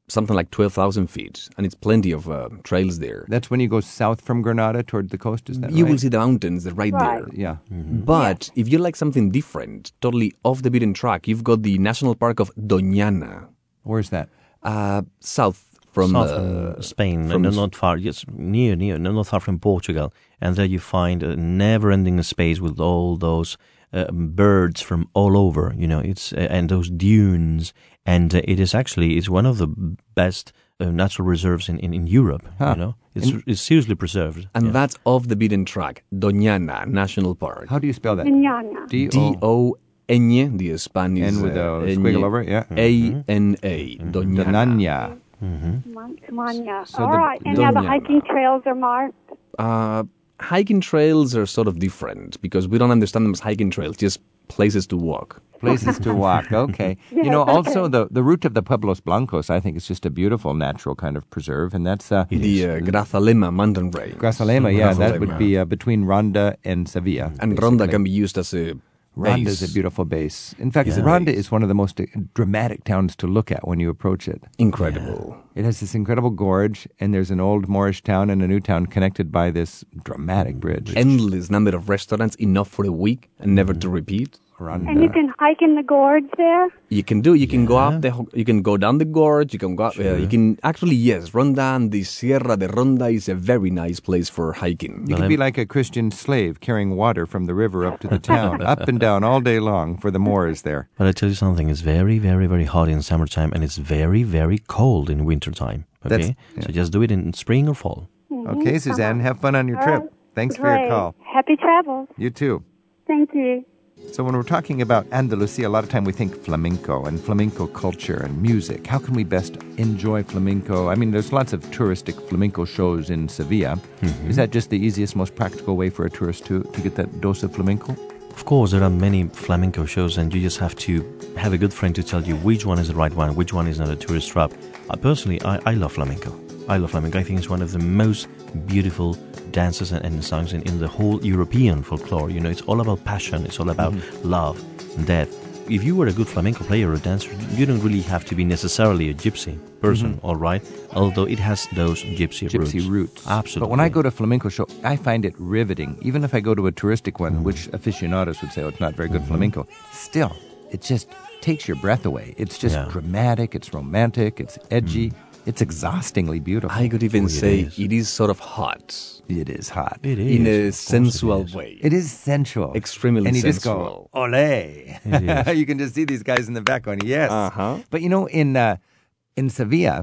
something like 12,000 feet, and it's plenty of uh, trails there. That's when you go south from Granada toward the coast, is that right? You right? will see the mountains they're right, Right. there. Yeah. But if you like something different, totally off the beaten track, you've got the National Park of Doñana, Where's that? uh, south from, South uh, from Spain, from and S- not far, yes, near, near, no, not far from Portugal. And there you find a never-ending space with all those uh, birds from all over. You know, it's uh, and those dunes, and uh, it is actually it's one of the best uh, natural reserves in, in, in Europe. Huh. You know, it's it's seriously preserved. and Yeah. that's off the beaten track, Doñana National Park. How do you spell that? Viñana. D D O N, the Spanish N with uh, a squiggle over it, yeah. A N A, Doñana. Doñana. Viñana. So All the- right. And now the hiking trails are marked. Uh, hiking trails are sort of different because we don't understand them as hiking trails, just places to walk. Places to walk. Okay. You know, also the, the route of the Pueblos Blancos, I think is just a beautiful natural kind of preserve, and that's uh, the uh, Grazalema mountain range. Grazalema. Yeah, that would be uh, between Ronda and Sevilla. And Ronda can be used as a Ronda is a beautiful base. In fact, Yeah. Ronda is one of the most uh, dramatic towns to look at when you approach it. Incredible. It has this incredible gorge, and there's an old Moorish town and a new town connected by this dramatic bridge. Endless number of restaurants, enough for a week and never to repeat. Ronda. And you can hike in the gorge there. You can do. You can go up the. You can go down the gorge. You can go. Up, uh, you can actually yes. Ronda and the Sierra de Ronda is a very nice place for hiking. You can be like a Christian slave carrying water from the river up to the town, up and down all day long for the Moors there. But I tell you something, it's very, very, very hot in summertime, and it's very, very cold in wintertime. That's- Okay, yeah. so just do it in spring or fall. Okay, Suzanne, have fun on your All trip. right. Thanks for your call. Happy travels. You too. Thank you. So when we're talking about Andalusia, a lot of time we think flamenco and flamenco culture and music. How can we best enjoy flamenco? I mean, there's lots of touristic flamenco shows in Sevilla. Is that just the easiest, most practical way for a tourist to, to get that dose of flamenco? Of course, there are many flamenco shows, and you just have to have a good friend to tell you which one is the right one, which one is not a tourist trap. Uh, personally, I, I love flamenco. I love flamenco. I think it's one of the most beautiful dances and, and songs in, in the whole European folklore. You know, it's all about passion, it's all about mm-hmm. love and death. If you were a good flamenco player or dancer, you don't really have to be necessarily a gypsy person, mm-hmm. all right? Although it has those gypsy, Gypsy roots. Absolutely. But when I go to a flamenco show, I find it riveting. Even if I go to a touristic one, mm. which aficionados would say, oh, it's not very good mm-hmm. flamenco, still, it just takes your breath away. It's just Yeah. dramatic, it's romantic, it's edgy, mm. It's exhaustingly beautiful. I could even Oh, say is. it is sort of hot it is hot. it is. in a course it sensual way. It is sensual. Extremely And you just sensual. go, ole. You can just see these guys in the background. yes. Uh-huh. But you know, in uh, in Sevilla,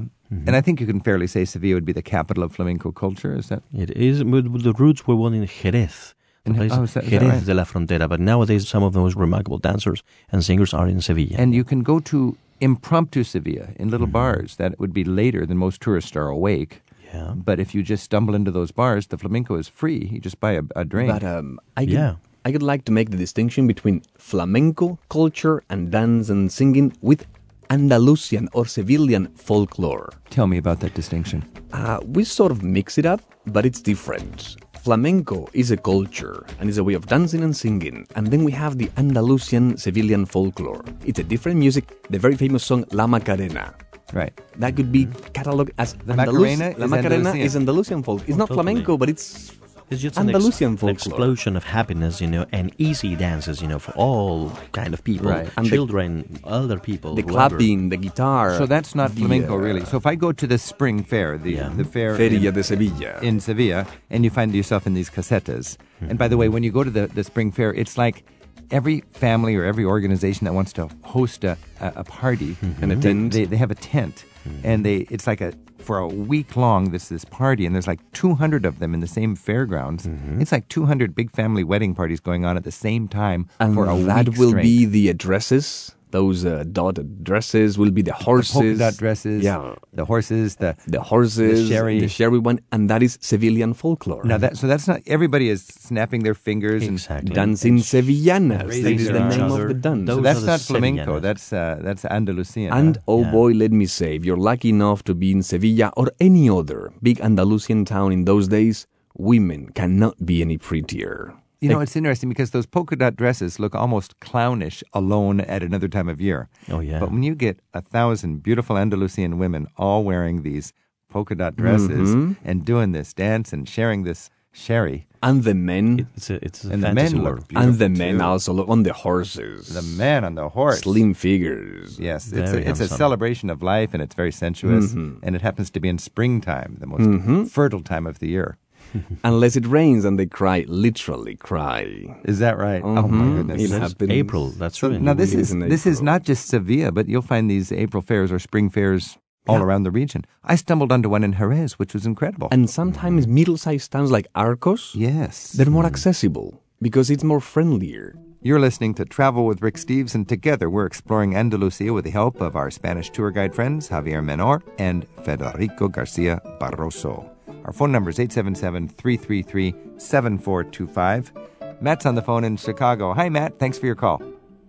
and I think you can fairly say Sevilla would be the capital of flamenco culture, is that? It is. The roots were one in Jerez. The In- place oh, is that- is that Jerez right? de la Frontera. But nowadays, some of the most remarkable dancers and singers are in Sevilla. And you can go to impromptu Sevilla in little bars that would be later than most tourists are awake. yeah. But if you just stumble into those bars, the flamenco is free. You just buy a, a drink. But um, I could, Yeah. I could like to make the distinction between flamenco culture and dance and singing with Andalusian or Sevillian folklore. Tell me about that distinction. Uh, we sort of mix it up, but it's different. Flamenco is a culture and is a way of dancing and singing. And then we have the Andalusian Sevillian folklore. It's a different music, the very famous song La Macarena. Right. That could be cataloged as The Andalus- Macarena La is Macarena Andalusian. is Andalusian folk. It's not totally. flamenco, but it's It's just an, Andalusian an folklore. explosion of happiness, you know, and easy dances, you know, for all kind of people, Right. And the- children, elder people, the whoever. clapping, the guitar. So that's not the, flamenco, uh, really. So if I go to the spring fair, the Yeah. the fair Feria in, de Sevilla. in Sevilla, and you find yourself in these casetas. Hmm. And by the way, when you go to the, the spring fair, it's like every family or every organization that wants to host a, a, a party mm-hmm. And a they- tent. They, they have a tent, hmm. and they it's like a for a week long this this party, and there's like 200 of them in the same fairgrounds. Mm-hmm. It's like 200 big family wedding parties going on at the same time and for a that week will straight. be the dresses. Those uh, dotted dresses will be the horses. polka dot dresses, Yeah. the horses, the The horses, The sherry. the sherry one, and that is Sevillian folklore. Now that so that's not everybody is snapping their fingers Exactly. and Dancing Sevillanas. raising That is the arms. name of the dance. So that's not flamenco. Sevillanas. That's uh, that's Andalusian. And oh Yeah. boy, let me say, if you're lucky enough to be in Sevilla or any other big Andalusian town in those days, women cannot be any prettier. You know it's interesting because those polka dot dresses look almost clownish alone at another time of year. Oh, yeah. But when you get a thousand beautiful Andalusian women all wearing these polka dot dresses Mm-hmm. and doing this dance and sharing this sherry, And the men, It's a, it's a and the men look beautiful and the men too. also look on the horses. The man on the horse. Slim figures. Yes, it's a, it's a handsome. celebration of life and it's very sensuous. Mm-hmm. And it happens to be in springtime, the most fertile time of the year. Unless it rains and they cry, literally cry. Is that right? Oh my Mhm. goodness. It That's happens. April. That's So right. now this It is is this is not just Sevilla, but you'll find these April fairs or spring fairs all around the region. I stumbled onto one in Jerez, which was incredible. And sometimes middle-sized towns like Arcos, yes, they're more accessible because it's more friendlier. You're listening to Travel with Rick Steves, and together we're exploring Andalusia with the help of our Spanish tour guide friends Javier Menor and Federico Garcia Barroso. Our phone number is 877 333 7425. Matt's on the phone in Chicago. Hi, Matt. Thanks for your call.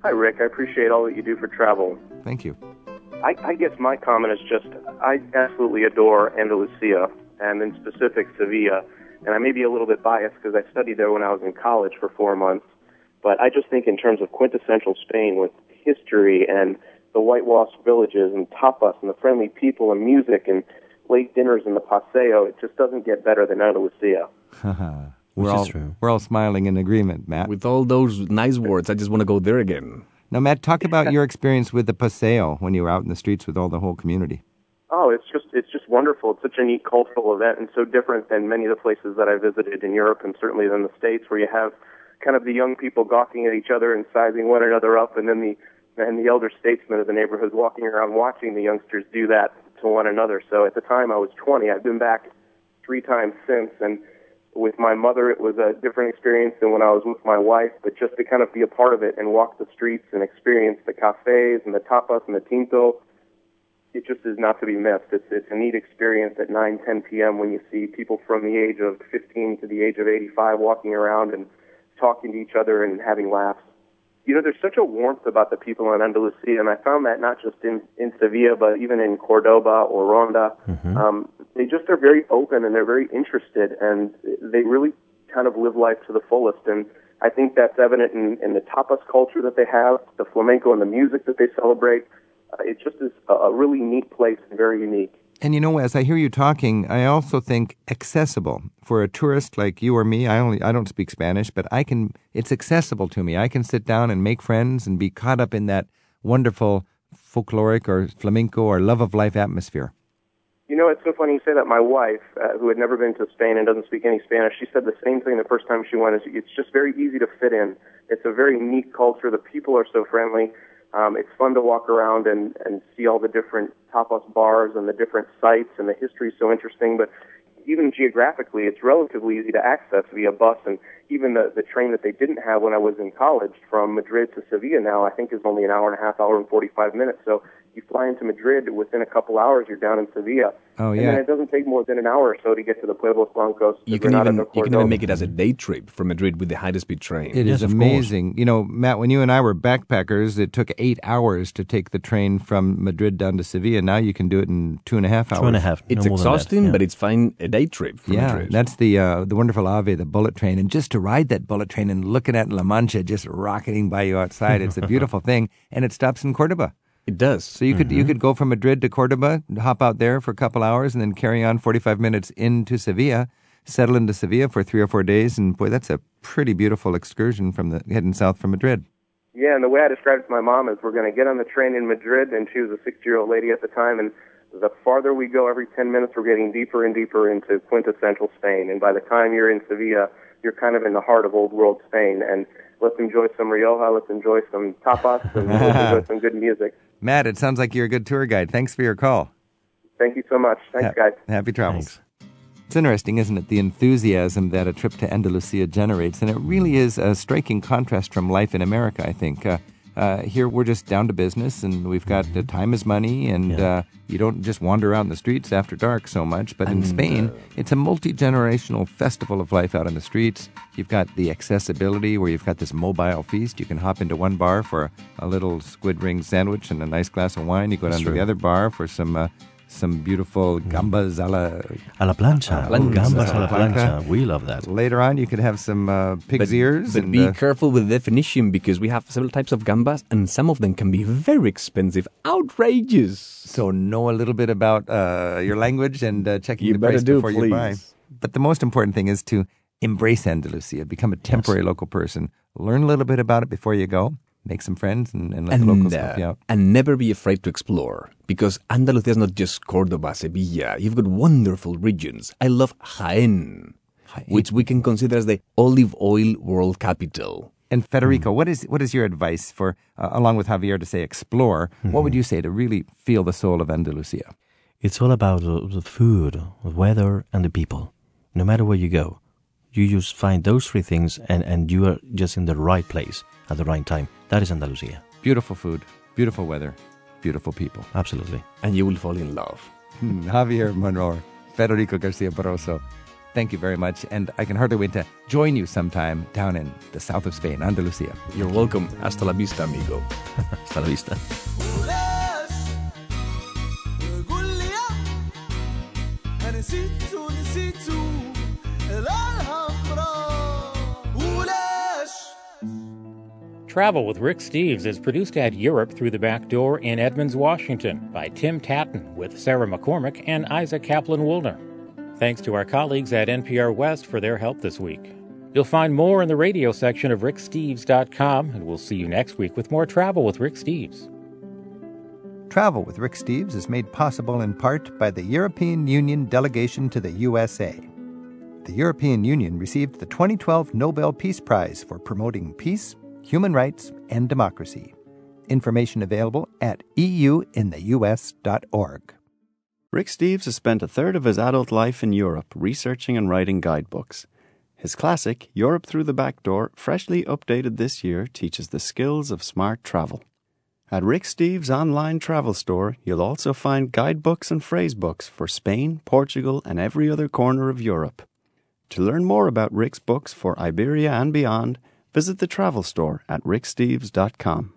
Hi, Rick. I appreciate all that you do for travel. Thank you. I, I guess my comment is just I absolutely adore Andalusia and in specific Sevilla. And I may be a little bit biased because I studied there when I was in college for four months. But I just think in terms of quintessential Spain with history and the whitewashed villages and tapas and the friendly people and music and late dinners in the paseo, it just doesn't get better than Andalusia. We're all, true. We're all smiling in agreement, Matt. With all those nice words, I just want to go there again. Now, Matt, talk about your experience with the Paseo when you were out in the streets with all the whole community. Oh, it's just it's just wonderful. It's such a neat cultural event and so different than many of the places that I visited in Europe and certainly than the States where you have kind of the young people gawking at each other and sizing one another up and then the and the elder statesmen of the neighborhood walking around watching the youngsters do that to one another. So at the time I was 20. I've been back three times since and with my mother it was a different experience than when I was with my wife, but just to kind of be a part of it and walk the streets and experience the cafes and the tapas and the tinto it just is not to be missed. It's it's a neat experience at 9, 10 p.m. when you see people from the age of 15 to the age of 85 walking around and talking to each other and having laughs. You know, there's such a warmth about the people in Andalusia, and I found that not just in in Sevilla, but even in Cordoba or Ronda. Um, they just are very open and they're very interested, and they really kind of live life to the fullest. And I think that's evident in, in the tapas culture that they have, the flamenco and the music that they celebrate. Uh, it just is a, a really neat place and very unique. And you know, as I hear you talking, I also think accessible for a tourist like you or me. I only I don't speak Spanish, but I can. It's accessible to me. I can sit down and make friends and be caught up in that wonderful folkloric or flamenco or love of life atmosphere. You know, it's so funny you say that. My wife, uh, who had never been to Spain and doesn't speak any Spanish, she said the same thing the first time she went. Is it's just very easy to fit in. It's a very neat culture. The people are so friendly. Um, it's fun to walk around and, and see all the different tapas bars and the different sites, and the history is so interesting. But even geographically, it's relatively easy to access via bus, and even the, the train that they didn't have when I was in college from Madrid to Sevilla now, I think is only an hour and a half, hour and 45 minutes. So you fly into Madrid within a couple hours, you're down in Sevilla. Oh, And yeah. then it doesn't take more than an hour or so to get to the Pueblos Blancos. You can Granada even you can even make it as a day trip from Madrid with the high speed train. It is Yes, of course. amazing. You know, Matt, when you and I were backpackers, it took eight hours to take the train from Madrid down to Sevilla. Now you can do it in two and a half hours. Two and a half. it's no more than that, exhausting, yeah. but it's fine a day trip from Yeah, Madrid. that's the uh, the wonderful Ave, the bullet train, and just to ride that bullet train and looking at La Mancha just rocketing by you outside, it's a beautiful thing, and it stops in Cordoba. It does. So you could you mm-hmm. could go from Madrid to Cordoba, hop out there for a couple hours, and then carry on forty five minutes into Sevilla, settle into Sevilla for three or four days, and boy, that's a pretty beautiful excursion from the heading south from Madrid. Yeah, and the way I described it to my mom is we're going to get on the train in Madrid, and she was a 60 year old lady at the time, and the farther we go every 10 minutes, we're getting deeper and deeper into quintessential Spain. And by the time you're in Sevilla, you're kind of in the heart of old world Spain. And let's enjoy some Rioja, let's enjoy some tapas, and let's enjoy some good music. Matt, it sounds like you're a good tour guide. Thanks for your call. Thank you so much. Thanks, Ha- guys. Happy travels. Thanks. It's interesting, isn't it? The enthusiasm that a trip to Andalusia generates. And it really is a striking contrast from life in America, I think. Uh, uh, here we're just down to business and we've got the time is money and Yeah. uh, you don't just wander out in the streets after dark so much. But in Spain, it's a multi generational festival of life out on the streets. You've got the accessibility where you've got this mobile feast. You can hop into one bar for a little squid ring sandwich and a nice glass of wine. You go down to the other bar for some. Some beautiful gambas a la A la plancha. plancha. Gambas a la Plancha. plancha. We love that. Later on, you could have some uh, pig's ears. But and, be uh, careful with the definition because we have several types of gambas and some of them can be very expensive, outrageous. so know a little bit about uh, your language and uh, checking You the price do, before you buy. But the most important thing is to embrace Andalusia, become a temporary local person, learn a little bit about it before you go, make some friends, and, and let the locals And, help you uh, out. and never be afraid to explore because Andalusia is not just Cordoba, Sevilla. You've got wonderful regions. I love Jaén, which we can consider as the olive oil world capital. And Federico, what is what is your advice for, uh, along with Javier, to say explore? What would you say to really feel the soul of Andalusia? It's all about uh, the food, the weather, and the people. No matter where you go, you just find those three things, and, and you are just in the right place at the right time. That is Andalusia. Beautiful food, beautiful weather, beautiful people. Absolutely. And you will fall in love. Hmm, Javier Menor, Federico Garcia Barroso. Thank you very much, and I can hardly wait to join you sometime down in the south of Spain, Andalusia. You're welcome. Hasta la vista, amigo. Hasta la vista. Travel with Rick Steves is produced at Europe Through the Back Door in Edmonds, Washington by Tim Tattan with Sarah McCormick and Isaac Kaplan Woolner. Thanks to our colleagues at NPR West for their help this week. You'll find more in the radio section of ricksteves.com, and we'll see you next week with more Travel with Rick Steves. Travel with Rick Steves is made possible in part by the European Union delegation to the USA. The European Union received the 2012 Nobel Peace Prize for promoting peace, human rights, and democracy. Information available at euintheus.org. Rick Steves has spent a third of his adult life in Europe researching and writing guidebooks. His classic, Europe Through the Back Door, freshly updated this year, teaches the skills of smart travel. At Rick Steves' online travel store, you'll also find guidebooks and phrasebooks for Spain, Portugal, and every other corner of Europe. To learn more about Rick's books for Iberia and beyond, visit the travel store at ricksteves.com.